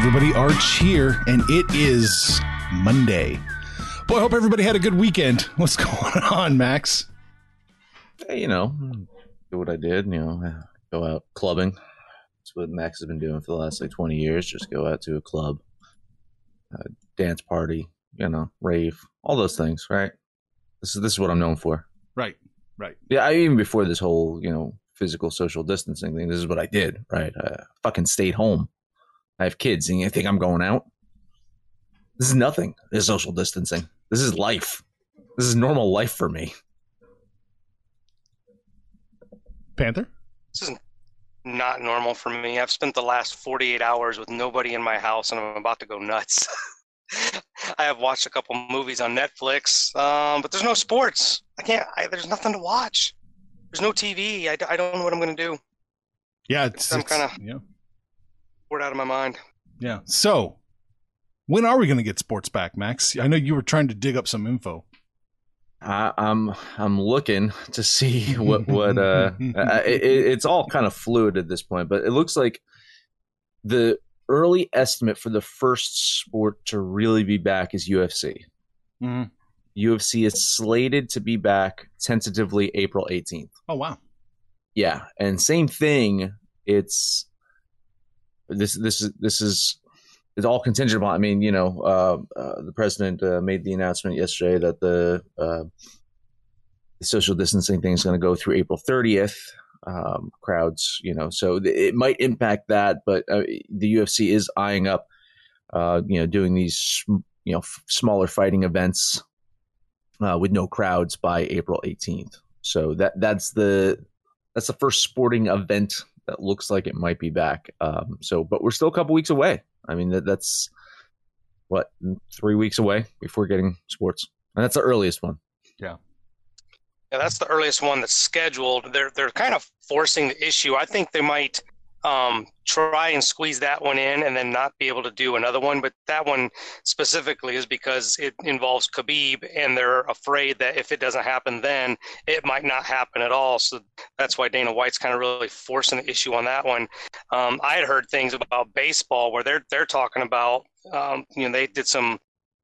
Everybody, Arch here, and it is Monday. Boy, I hope everybody had a good weekend. What's going on, Max? Hey, you know, do what I did. You know, go out clubbing. That's what Max has been doing for the last like twenty years. Just go out to a club, uh, dance party, you know, rave, all those things. Right. This is this is what I'm known for. Right, right. Yeah, I, even before this whole you know physical social distancing thing, this is what I did. Right. I fucking stayed home. I have kids, and you think I'm going out? This is nothing. This is social distancing. This is life. This is normal life for me. Panther? This is not normal for me. I've spent the last 48 hours with nobody in my house and I'm about to go nuts. I have watched a couple movies on Netflix, um, but there's no sports. I can't, I, there's nothing to watch. There's no TV. I, I don't know what I'm going to do. Yeah, it's, I'm it's- kinda- yeah, Bored out of my mind. yeah. So, when are we going to get sports back, Max? I know you were trying to dig up some info. I, I'm I'm looking to see what what uh it, it's all kind of fluid at this point, but it looks like the early estimate for the first sport to really be back is UFC. Mhm. UFC is slated to be back tentatively April 18th. Oh wow. Yeah, and same thing. It's this this is this is it's all contingent upon. I mean, you know, uh, uh, the president uh, made the announcement yesterday that the, uh, the social distancing thing is going to go through April 30th. Um, crowds, you know, so th- it might impact that, but uh, the UFC is eyeing up, uh, you know, doing these you know f- smaller fighting events with no crowds by April 18th. So that that's the that's the first sporting event that looks like it might be back. Um, so, but we're still a couple weeks away. I mean, that, that's what three weeks away before getting sports, and that's the earliest one. Yeah, Yeah, that's the earliest one that's scheduled. They're they're kind of forcing the issue. I think they might um, try and squeeze that one in and then not be able to do another one. But that one specifically is because it involves Khabib, and they're afraid that if it doesn't happen then, it might not happen at all. So that's why Dana White's kind of really forcing the issue on that one. Um, I had heard things about baseball where they're they're talking about um, you know they did some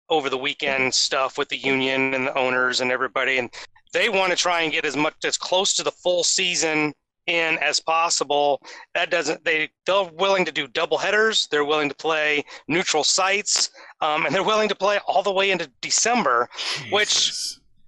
over the weekend stuff with the union and the owners and everybody and they want to try and get as much as close to the full season in as possible. That doesn't they they're willing to do double headers. They're willing to play neutral sites, um, and they're willing to play all the way into December. Which,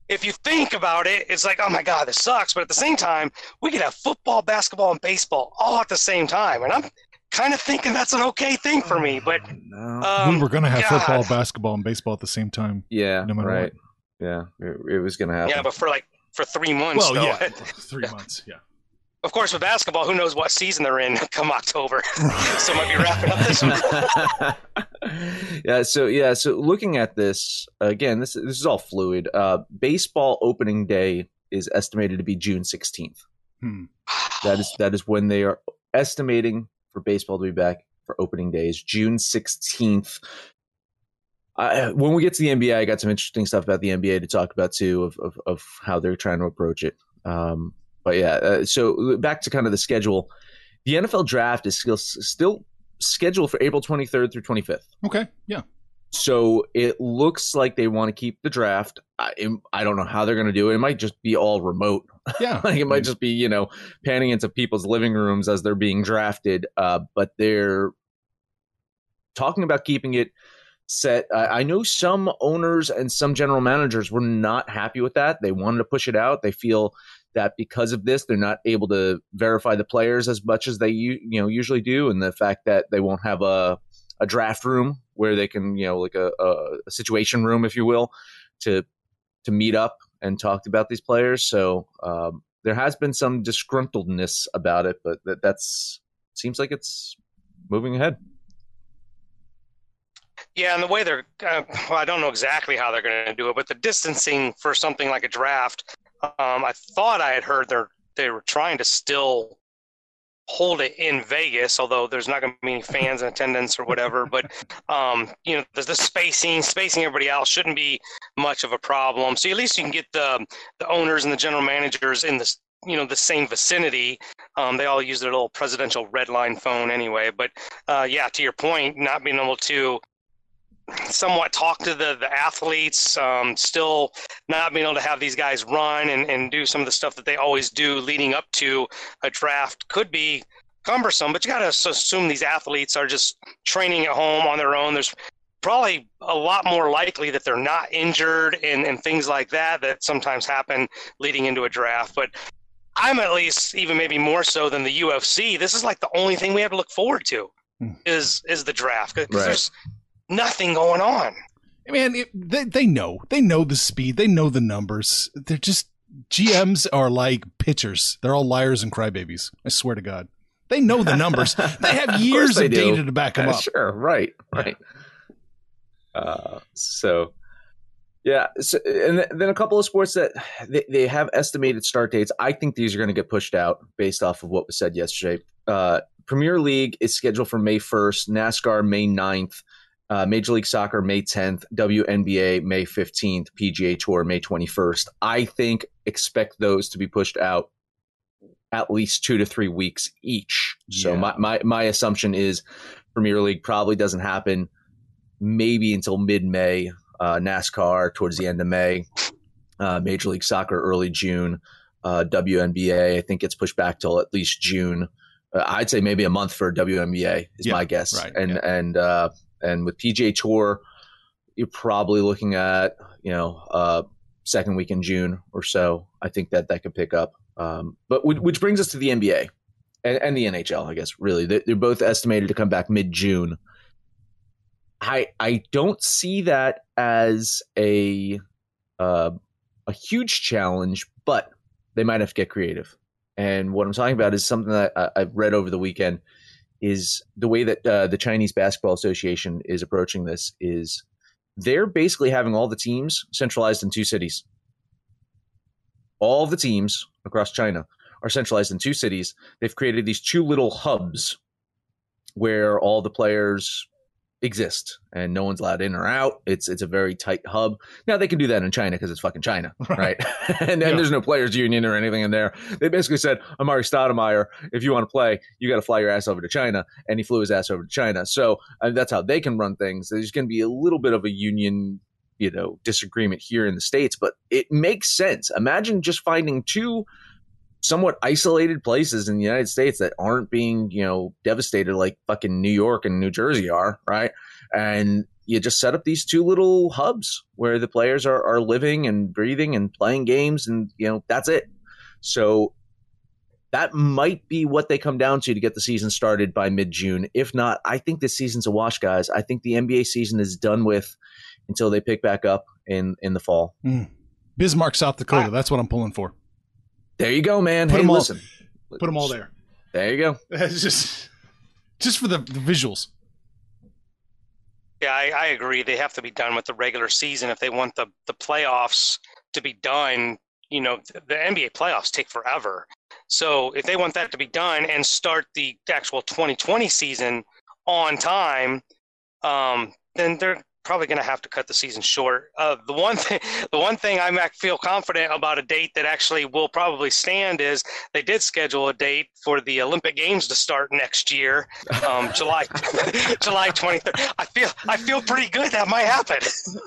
if you think about it, it's like, oh my god, this sucks. But at the same time, we could have football, basketball, and baseball all at the same time, and I'm kind of thinking that's an okay thing for me. But No. um, we were going to have God. football, basketball, and baseball at the same time. yeah, no matter right. Yeah, it, it was going to happen. yeah, but for like for three months Well, though. yeah, three months. Yeah. Of course, with basketball, who knows what season they're in come October? so might be wrapping up this one. yeah. So yeah. So looking at this again, this this is all fluid. Uh, baseball opening day is estimated to be June sixteenth. Hmm. That is that is when they are estimating for baseball to be back for opening days, June sixteenth. When we get to the NBA, I got some interesting stuff about the NBA to talk about too, of of, of how they're trying to approach it. Um, but yeah, uh, so back to kind of the schedule. The NFL draft is still still scheduled for April 23rd through 25th. Okay. Yeah. So it looks like they want to keep the draft. I, I don't know how they're going to do it. It might just be all remote. Yeah. like it might just be you know panning into people's living rooms as they're being drafted. Uh, but they're talking about keeping it set. I, I know some owners and some general managers were not happy with that. They wanted to push it out. They feel that because of this, they're not able to verify the players as much as they you know usually do, and the fact that they won't have a a draft room where they can you know like a, a, situation room, if you will, to to meet up and talk about these players. So um, there has been some disgruntledness about it, but that that's seems like it's moving ahead. Yeah, and the way they're, uh, well, I don't know exactly how they're going to do it, but the distancing for something like a draft, um, I thought I had heard they're they were trying to still hold it in Vegas, although there's not going to be any fans in attendance or whatever. But um, you know, the, the spacing, spacing everybody else shouldn't be much of a problem. So at least you can get the the owners and the general managers in this you know the same vicinity um, they all use their little presidential red line phone anyway but uh, yeah to your point not being able to somewhat talk to the the athletes um, still not being able to have these guys run and, and do some of the stuff that they always do leading up to a draft could be cumbersome but you got to assume these athletes are just training at home on their own there's probably a lot more likely that they're not injured and, and things like that that sometimes happen leading into a draft but i'm at least even maybe more so than the ufc this is like the only thing we have to look forward to Hmm. is is the draft because Right. there's nothing going on Man, it, they, they know. They know the speed. They know the numbers. They're just GMs are like pitchers. They're all liars and crybabies. I swear to God. They know the numbers. They have years course they of do. data to back them Yeah, up. Sure, right, right. Uh, so, yeah, so, and then a couple of sports that they, they have estimated start dates. I think these are going to get pushed out based off of what was said yesterday. Uh, Premier League is scheduled for May 1st, NASCAR May 9th, uh, Major League Soccer May 10th, WNBA May 15th, PGA Tour May 21st. I think expect those to be pushed out at least two to three weeks each. So Yeah. my, my, my assumption is Premier League probably doesn't happen maybe until mid May. Uh, NASCAR towards the end of May, uh, Major League Soccer early June, uh, WNBA I think gets pushed back till at least June. Uh, I'd say maybe a month for WNBA is Yeah, my guess. right, and yeah. and uh, and with PGA Tour, you're probably looking at you know uh, second week in June or so. I think that that could pick up. Um, but which, which brings us to the NBA and, and the NHL, I guess. Really, they, they're both estimated to come back mid June. I I don't see that as a uh, a huge challenge, but they might have to get creative. And what I'm talking about is something that I, I've read over the weekend. Is the way that uh, the Chinese Basketball Association is approaching this is they're basically having all the teams centralized in two cities. All the teams across China are centralized in two cities. They've created these two little hubs where all the players exist and no one's allowed in or out. It's it's a very tight hub. Now they can do that in China because it's fucking China, right? and, Yeah. and there's no players union or anything in there. They basically said, Amar'e Stoudemire, if you want to play, you got to fly your ass over to China, and he flew his ass over to China. So uh, that's how they can run things. There's going to be a little bit of a union, you know, disagreement here in the states, but it makes sense. Imagine just finding two somewhat isolated places in the United States that aren't being, you know, devastated like fucking New York and New Jersey are, right? And you just set up these two little hubs where the players are, are living and breathing and playing games and you know, that's it. So that might be what they come down to to get the season started by mid June. If not, I think this season's a wash, guys. I think the NBA season is done with until they pick back up in in the fall. Mm. Bismarck, South Dakota. That's what I'm pulling for. There you go, man. Put hey, them all- listen. Put them all there. There you go. It's just, just for the, the visuals. Yeah, I, I agree. They have to be done with the regular season if they want the the playoffs to be done. You know, the, the NBA playoffs take forever. So if they want that to be done and start the actual 2020 season on time, um, then they're probably going to have to cut the season short. Uh, the one thing, the one thing I feel confident about a date that actually will probably stand is they did schedule a date for the Olympic Games to start next year, um, July July 23rd. I feel I feel pretty good that might happen.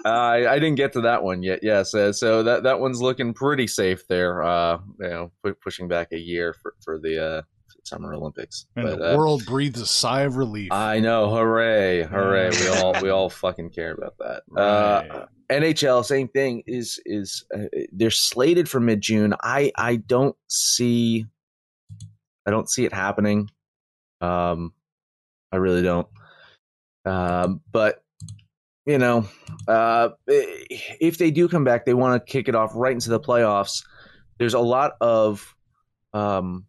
Uh, I, I didn't get to that one yet. Yes, uh, so that that one's looking pretty safe there. Uh, you know, pu- pushing back a year for for the uh, Summer Olympics. And But, the uh, world breathes a sigh of relief. I know, hooray, hooray! We all we all fucking care about that. Uh, NHL, same thing. Is is uh, they're slated for mid June. I I don't see, I don't see it happening. Um, I really don't. Um, but you know, uh, if they do come back, they want to kick it off right into the playoffs. There's a lot of um,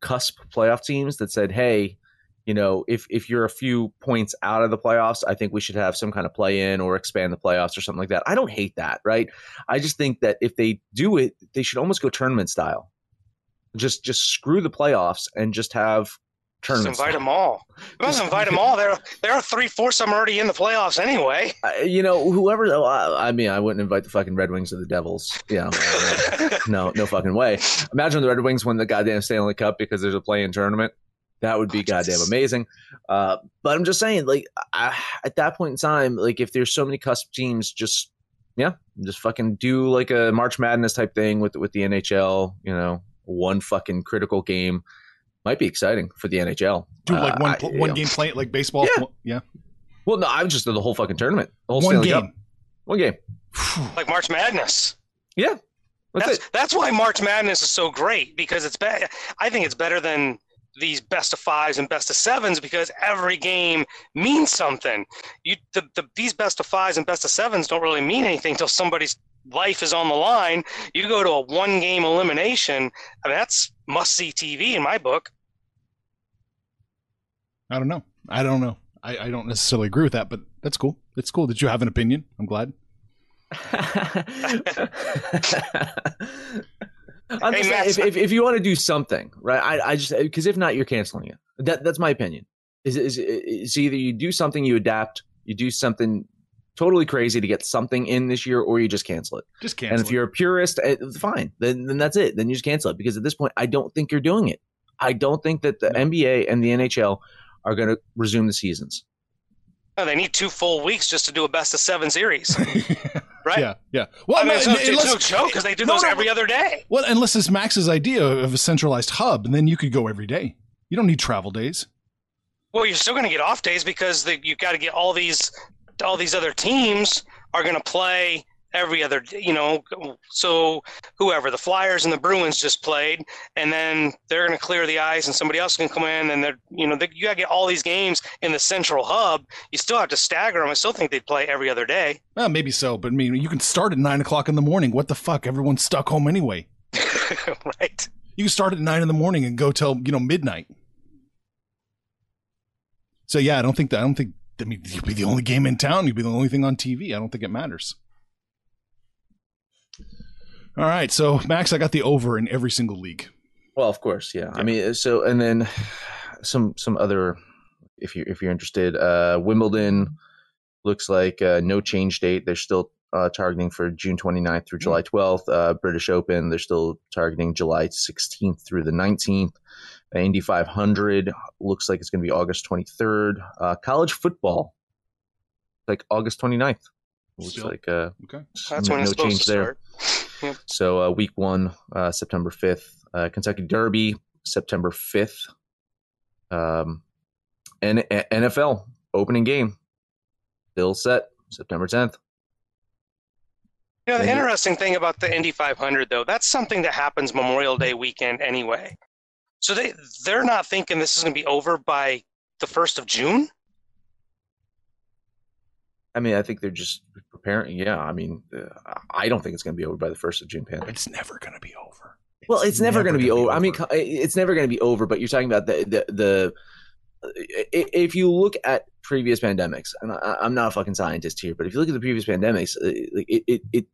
cusp playoff teams that said, "Hey, you know, if if you're a few points out of the playoffs, I think we should have some kind of play in or expand the playoffs or something like that. I don't hate that, right? I just think that if they do it, they should almost go tournament style. Just just screw the playoffs and just have Just invite them all. We must invite them all. There, there are three fourths of them already in the playoffs anyway. You know, whoever. oh, I I mean, I wouldn't invite the fucking Red Wings or the Devils. You know, no, no fucking way. Imagine the Red Wings win the goddamn Stanley Cup because there's a play-in tournament. That would be goddamn amazing. Uh, but I'm just saying, like, I, at that point in time, like, if there's so many cusp teams, just yeah, just fucking do like a March Madness type thing with with the NHL. You know, one fucking critical game might be exciting for the NHL. Do like Uh, one I- one game play like baseball. Yeah. yeah. Well, no, I'm just the whole fucking tournament. The whole One Stanley Cup. game. One game. like March Madness. Yeah, that's, That's it. that's why March Madness is so great because it's better. I think it's better than these best of fives and best of sevens because every game means something. You the, the these best of fives and best of sevens don't really mean anything until somebody's life is on the line. You go to a one game elimination. I mean that's must see TV in my book. I don't know. I don't know. I, I don't necessarily agree with that, but that's cool. It's cool that you have an opinion. I'm glad. I'm Hey, saying, if, if, if you want to do something, right? I, I just because if not, you're canceling it. That that's my opinion. Is is is either you do something, you adapt, you do something totally crazy to get something in this year, or you just cancel it. Just cancel. It. And if it. you're a purist, eh, fine, then then that's it. Then you just cancel it because at this point, I don't think you're doing it. I don't think that the NBA and the NHL are going to resume the seasons. Oh, they need two full weeks just to do a best of seven series, right? yeah, yeah. Well, I mean, it's, no, no, it's no unless- joke because they do No, those no, every other day. Well, unless it's Max's idea of a centralized hub, and then you could go every day. You don't need travel days. Well, you're still going to get off days because the, you got to get all these all these other teams are going to play every other you know so whoever the flyers and the bruins just played and then they're going to clear the ice and somebody else can come in and they're you know they, you got to get all these games in the central hub you still have to stagger them i still think they'd play every other day Well, maybe so, but I mean, you can start at nine o'clock in the morning. What the fuck? Everyone's stuck home anyway. right You can start at nine in the morning and go till you know midnight. So yeah, I don't think that. I don't think. I mean, you'd be the only game in town. You'd be the only thing on TV. I don't think it matters. All right, so Max, I got the over in every single league. Well, of course, yeah. I mean, so and then some some other, if you if you're interested, uh, Wimbledon looks like uh, no change date. They're still uh, targeting for June 29th through July 12th. Uh, British Open, they're still targeting July 16th through the 19th. Uh, Indy 500 looks like it's going to be August 23rd. Uh, college football, like August 29th. Looks Still? like uh, Okay. that's no, when it's no supposed change to there. start So uh, week one, uh, September fifth, uh, Kentucky Derby, September fifth, um, and NFL opening game, still set September tenth. You know, the Maybe- interesting thing about the Indy 500, though, that's something that happens Memorial Day weekend anyway. So they they're not thinking this is going to be over by the first of June. I mean, I think they're just preparing. Yeah, I mean, uh, I don't think it's going to be over by the first of June. Panther. It's never going to be over. Well, it's, never, going to be gonna over. I mean, it's never going to be over. But you're talking about the the the. If you look at previous pandemics, and I, I'm not a fucking scientist here, but if you look at the previous pandemics, uh, it, it it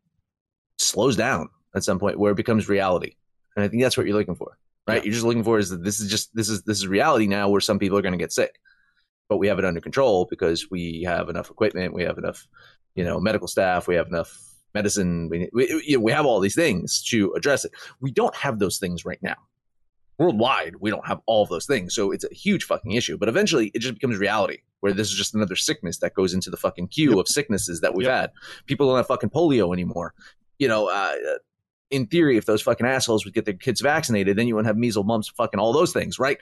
slows down at some point where it becomes reality, and I think that's what you're looking for, right? Yeah. You're just looking for is that this is just this is this is reality now, where some people are going to get sick, but we have it under control because we have enough equipment, we have enough, you know, medical staff, we have enough medicine, we we, you know, we have all these things to address it. We don't have those things right now. Worldwide, we don't have all of those things. So it's a huge fucking issue. But eventually it just becomes reality where this is just another sickness that goes into the fucking queue Yep. of sicknesses that we've Yep. had. People don't have fucking polio anymore. You know, uh, in theory, if those fucking assholes would get their kids vaccinated, then you wouldn't have measles, mumps, fucking all those things, right?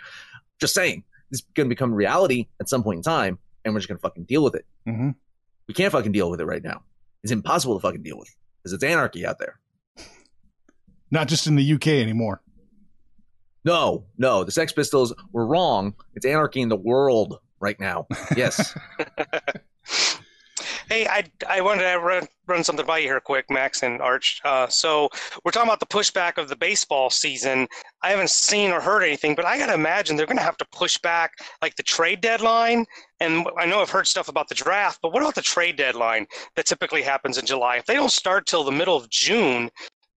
Just saying. This is going to become reality at some point in time, and we're just going to fucking deal with it. hmm We can't fucking deal with it right now. It's impossible to fucking deal with because it's anarchy out there. Not just in the UK anymore. No, no, the Sex Pistols were wrong. It's anarchy in the world right now. Yes. Hey, I I wanted to run, run something by you here quick, Max and Arch. Uh, so we're talking about the pushback of the baseball season. I haven't seen or heard anything, but I got to imagine they're going to have to push back like the trade deadline. And I know I've heard stuff about the draft, but what about the trade deadline that typically happens in July? If they don't start till the middle of June,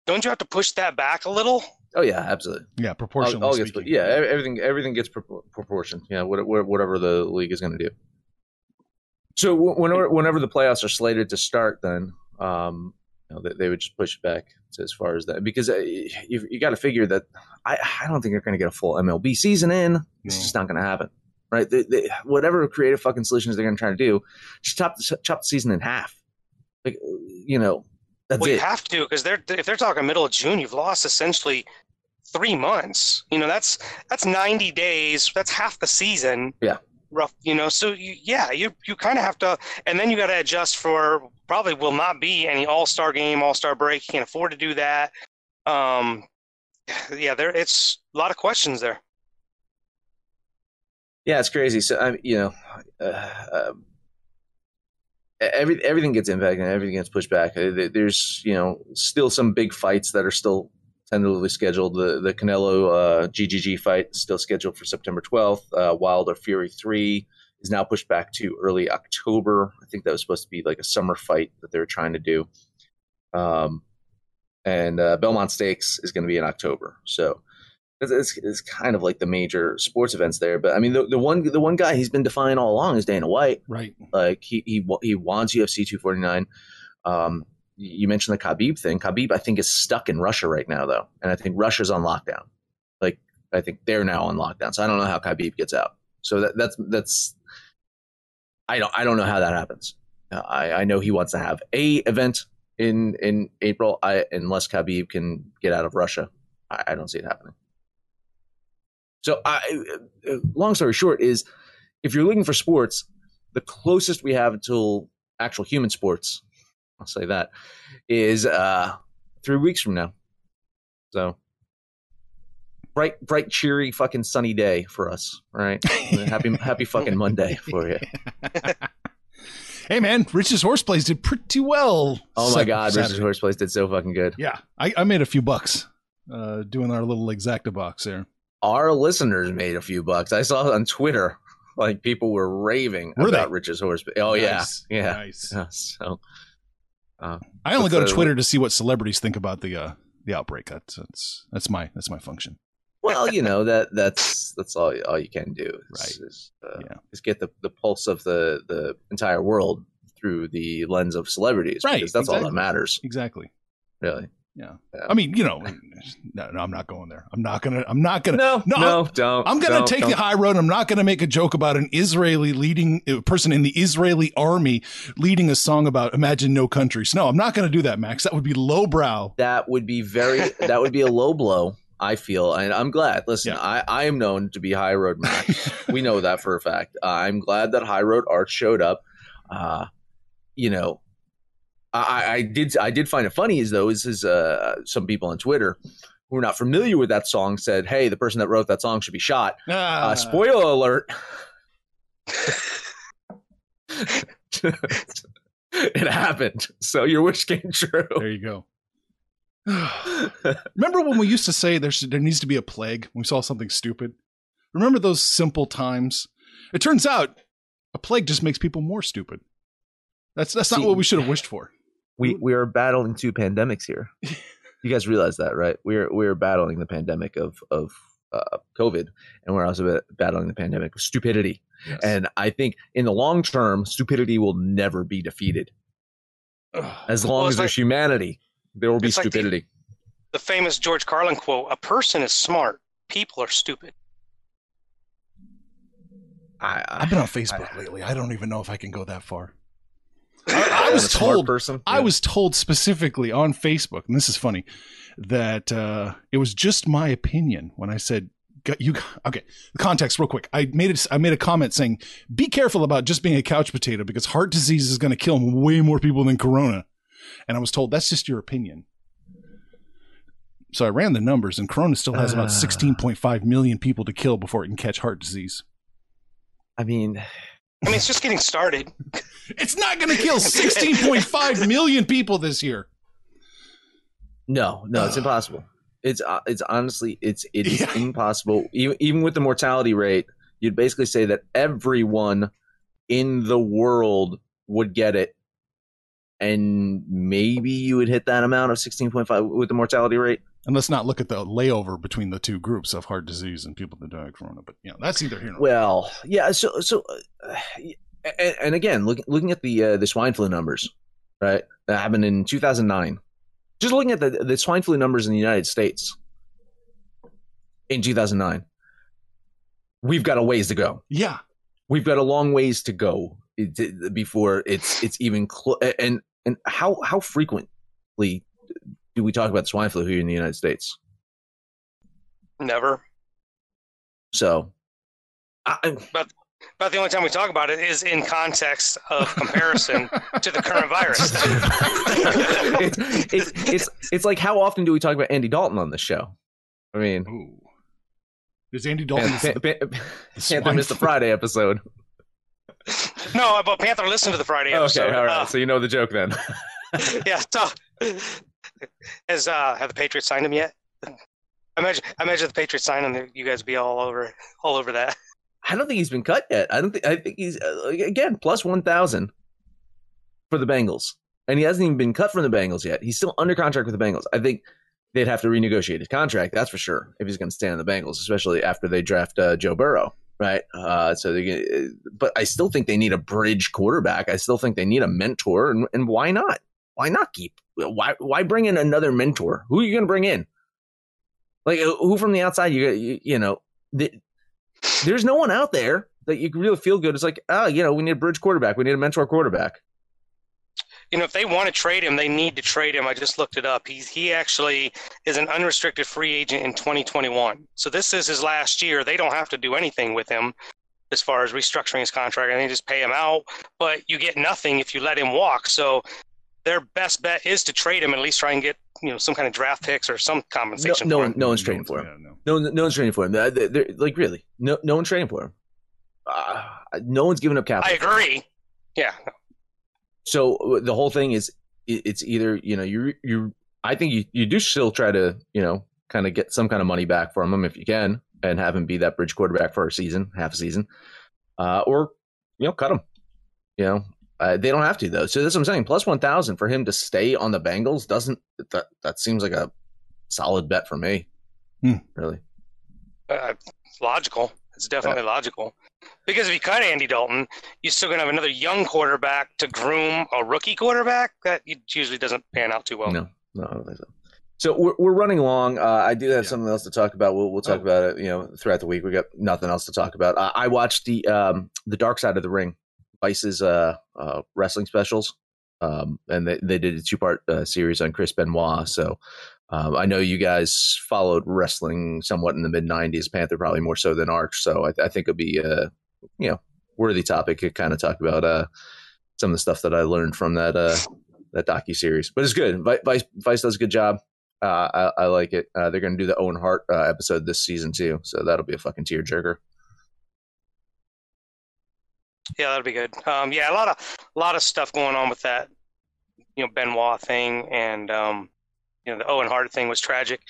don't you have to push that back a little? Oh yeah, absolutely. Yeah, All, proportionally all gets, speaking. yeah, everything everything gets pro- proportion. Yeah, what- what- whatever the league is going to do. So whenever whenever the playoffs are slated to start, then um, you know, they, they would just push it back to as far as that because uh, you, you got to figure that I, I don't think they're going to get a full MLB season in. It's No. just not going to happen, right? They, they, whatever creative fucking solutions they're going to try to do, just chop the, chop the season in half. Like you know, that's well, you have to because they're if they're talking middle of June, you've lost essentially three months. You know, that's that's ninety days. That's half the season. Yeah. Rough. You know, so you, yeah, you you kind of have to, and then you got to adjust for probably will not be any All Star game, All Star break. You can't afford to do that. Um, yeah, there it's a lot of questions there. Yeah, it's crazy. So I, you know, uh, um, every everything gets impacted, and everything gets pushed back. Uh, There's you know still some big fights that are still tentatively scheduled. The the Canelo uh, GGG fight is still scheduled for September 12th. Uh, Wilder Fury three is now pushed back to early October. I think that was supposed to be like a summer fight that they were trying to do. Um, and uh, Belmont Stakes is going to be in October. So it's, it's, kind of like the major sports events there. But I mean, the, the one the one guy he's been defying all along is Dana White. Right. Like he he he wants UFC 249. Um, you mentioned the Khabib thing. Khabib, I think, is stuck in Russia right now, though, and I think Russia's on lockdown. Like I think they're now on lockdown, so I don't know how Khabib gets out. So that, that's that's I don't I don't know how that happens. Uh, I I know he wants to have a event in in April. I unless Khabib can get out of Russia, I, I don't see it happening. So, I, uh, long story short, is if you're looking for sports, the closest we have until actual human sports, I'll say that, is uh, three weeks from now. So, bright, bright, cheery, fucking sunny day for us. right? happy, happy fucking Monday for you. Hey man, Rich's horseplays did pretty well. Oh my god, Rich's Saturday. Horse Place did so fucking good. Yeah, I, I made a few bucks uh, doing our little exacta box there. Our listeners made a few bucks. I saw on Twitter, like people were raving Were about they? Rich's Horse. Oh Nice, yeah, yeah. nice. So, I only go to Twitter to see what celebrities think about the uh, the outbreak. That's that's that's my that's my function. well, you know that that's that's all all you can do. Is, Right. Is, uh, Yeah. is get the, the pulse of the the entire world through the lens of celebrities. Right, Because that's all that matters, Exactly. really. Yeah. Yeah. I mean, you know, no, no, I'm not going there. I'm not gonna. I'm not gonna. No, No, no, don't. I'm going to don't, take don't. the high road. I'm not going to make a joke about an Israeli leading a person in the Israeli army leading a song about imagine no countries. No, I'm not going to do that, Max. That would be lowbrow. That would be very. that would be a low blow. I feel, and I'm glad. Listen, Yeah. I, I am known to be high road Max. we know that for a fact. Uh, I'm glad that High Road Art showed up. Uh, you know, I, I did I did find it funny as though is is uh, some people on Twitter who are not familiar with that song said, "Hey, the person that wrote that song should be shot." Ah, Uh, spoiler alert. it happened. So your wish came true. There you go. Remember when we used to say there should, there needs to be a plague when we saw something stupid? Remember those simple times? It turns out a plague just makes people more stupid. That's that's not what we should have wished for. We we are battling two pandemics here. You guys realize that, right? We're we're battling the pandemic of of uh, COVID, and we're also battling the pandemic of stupidity. Yes. And I think in the long term, stupidity will never be defeated. As long Well, as there's like- humanity, there will be it's like the- stupidity. The famous George Carlin quote: "A person is smart, people are stupid." I, I, I've been on Facebook lately. I don't even know if I can go that far. I, I was told- person. I Yeah. was told specifically on Facebook, and this is funny, that uh, it was just my opinion when I said, "G- "You okay?" The context, real quick. I made it. I made a comment saying, "Be careful about just being a couch potato because heart disease is going to kill way more people than corona." And I was told that's just your opinion. So I ran the numbers, and corona still has about Ah. 16.5 million people to kill before it can catch heart disease. I mean, I mean, it's just getting started. It's not going to kill 16.5 million people this year. no, no, it's impossible. It's uh, it's honestly it's it is Yeah. impossible. Even even with the mortality rate, you'd basically say that everyone in the world would get it, and maybe you would hit that amount of sixteen point five with the mortality rate. And let's not look at the layover between the two groups of heart disease and people that die of corona. But you know, that's either here nor Well, yeah. So so, uh, and, and again, looking looking at the uh, the swine flu numbers, right? That happened in two thousand nine. Just looking at the the swine flu numbers in the United States in two thousand nine, we've got a ways to go. Yeah. We've got a long ways to go before it's it's even close. and and how how frequently do we talk about swine flu here in the United States? Never. So, I, About the only time we talk about it is in context of comparison to the current virus. it's, it's it's it's like how often do we talk about Andy Dalton on this show? I mean, Ooh. Is Andy Dalton? Pan- Pan- Pan- swine Panther missed the. Friday episode. no, but Panther listened to the Friday episode. Okay, all right. Uh, so you know the joke then. yeah. So, has uh, have the Patriots signed him yet? I imagine, I imagine the Patriots signed him. You guys be all over, all over that. I don't think he's been cut yet. I don't think. I think he's uh, again plus one thousand for the Bengals, and he hasn't even been cut from the Bengals yet. He's still under contract with the Bengals. I think they'd have to renegotiate his contract. That's for sure if he's going to stay on the Bengals, especially after they draft uh, Joe Burrow. Right. Uh, so they, but I still think they need a bridge quarterback. I still think they need a mentor, and, and why not? Why not keep? Why why bring in another mentor? Who are you going to bring in? Like uh, who from the outside? You you, you know. The, there's no one out there that you really feel good. It's like, oh, you know, we need a bridge quarterback. We need a mentor quarterback. You know, if they want to trade him, they need to trade him. I just looked it up. He's he actually is an unrestricted free agent in 2021. So this is his last year. They don't have to do anything with him as far as restructuring his contract, and they just pay him out. But you get nothing if you let him walk. So their best bet is to trade him, and at least try and get you know some kind of draft picks or some compensation. no for one, him. no one's trading for him. Yeah, no. No, no one's trading for him. They're, they're- like really, no, no one's trading for him. Uh, no one's giving up capital. I agree. Yeah, So uh, the whole thing is, it's either you know you you. I think you you do still try to you know kind of get some kind of money back from him if you can, and have him be that bridge quarterback for a season, half a season, uh, or you know cut him. You know uh, they don't have to though. So that's what I'm saying. Plus one thousand for him to stay on the Bengals doesn't that that seems like a solid bet for me. Hmm. Really. uh, logical. It's definitely logical. Because if you cut Andy Dalton, you're still going to have another young quarterback to groom a rookie quarterback. That usually doesn't pan out too well. No, no, I don't think so. So we're, we're running along. Uh, I do have Yeah. something else to talk about. We'll, we'll talk Oh. about it, you know, throughout the week. We got nothing else to talk about. I, I watched the um, the Dark Side of the Ring, Vice's uh, uh, wrestling specials, um, and they, they did a two part uh, series on Chris Benoit. So um, I know you guys followed wrestling somewhat in the mid '90s. Panther probably more so than Arch. So I, I think it'd be a you know worthy topic to kind of talk about uh, some of the stuff that I learned from that uh, that docu series. But it's good. Vice Vice does a good job. Uh, I, I like it. Uh, they're going to do the Owen Hart uh, episode this season too, so that'll be a fucking tearjerker. Yeah, that'll be good. Um, yeah, a lot of a lot of stuff going on with that, you know, Benoit thing and um, you know the Owen Hart thing was tragic.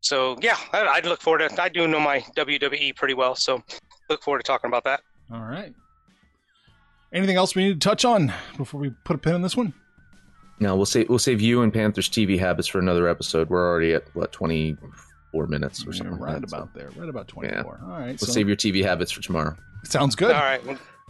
So yeah, I, I'd look forward to. I do know my WWE pretty well, so look forward to talking about that. All right. Anything else we need to touch on before we put a pin in this one? No, we'll save we'll save you and Panthers TV habits for another episode. We're already at what twenty four minutes or Yeah, something. right like that, so about there. Right about 24. All right. We'll so- save your TV habits for tomorrow. Sounds good. All right.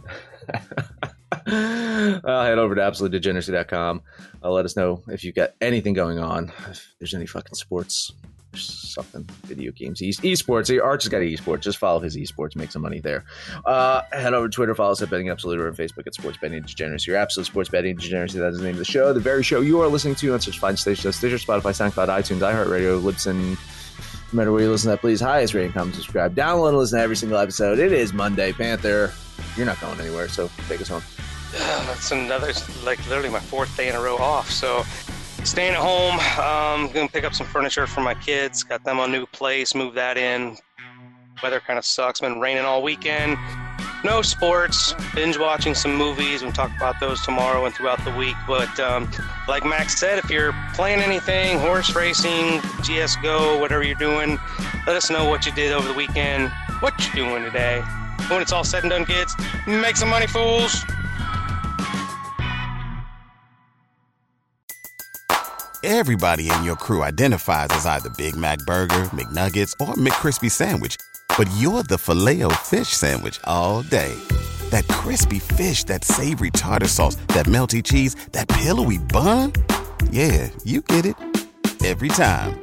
uh, head over to absolutedegeneracy.com. Uh, let us know if you've got anything going on. If there's any fucking sports, something, video games, e- esports. Arch has got esports. Just follow his esports, make some money there. Uh, head over to Twitter, follow us at Betting Absolute, or on Facebook at Sports Betting Degeneracy. Your absolute sports betting degeneracy. That is the name of the show. The very show you are listening to on such fine stations, Stitcher, Spotify, SoundCloud, iTunes, iHeartRadio, Libsyn. No matter where you listen to that, please highest rating, comment, subscribe, download, and listen to every single episode. It is Monday, Panther. You're not going anywhere, so take us home. That's another, like literally my fourth day in a row off. So staying at home, um, gonna pick up some furniture for my kids. Got them a new place, move that in. Weather kind of sucks. Been raining all weekend. No sports. Binge watching some movies. We'll talk about those tomorrow and throughout the week. But um, like Max said, if you're playing anything, horse racing, CS:GO, whatever you're doing, let us know what you did over the weekend, what you're doing today. When it's all said and done, kids, make some money, fools. Everybody in your crew identifies as either Big Mac Burger, McNuggets, or McCrispy Sandwich. But you're the filet fish Sandwich all day. That crispy fish, that savory tartar sauce, that melty cheese, that pillowy bun. Yeah, you get it. Every time.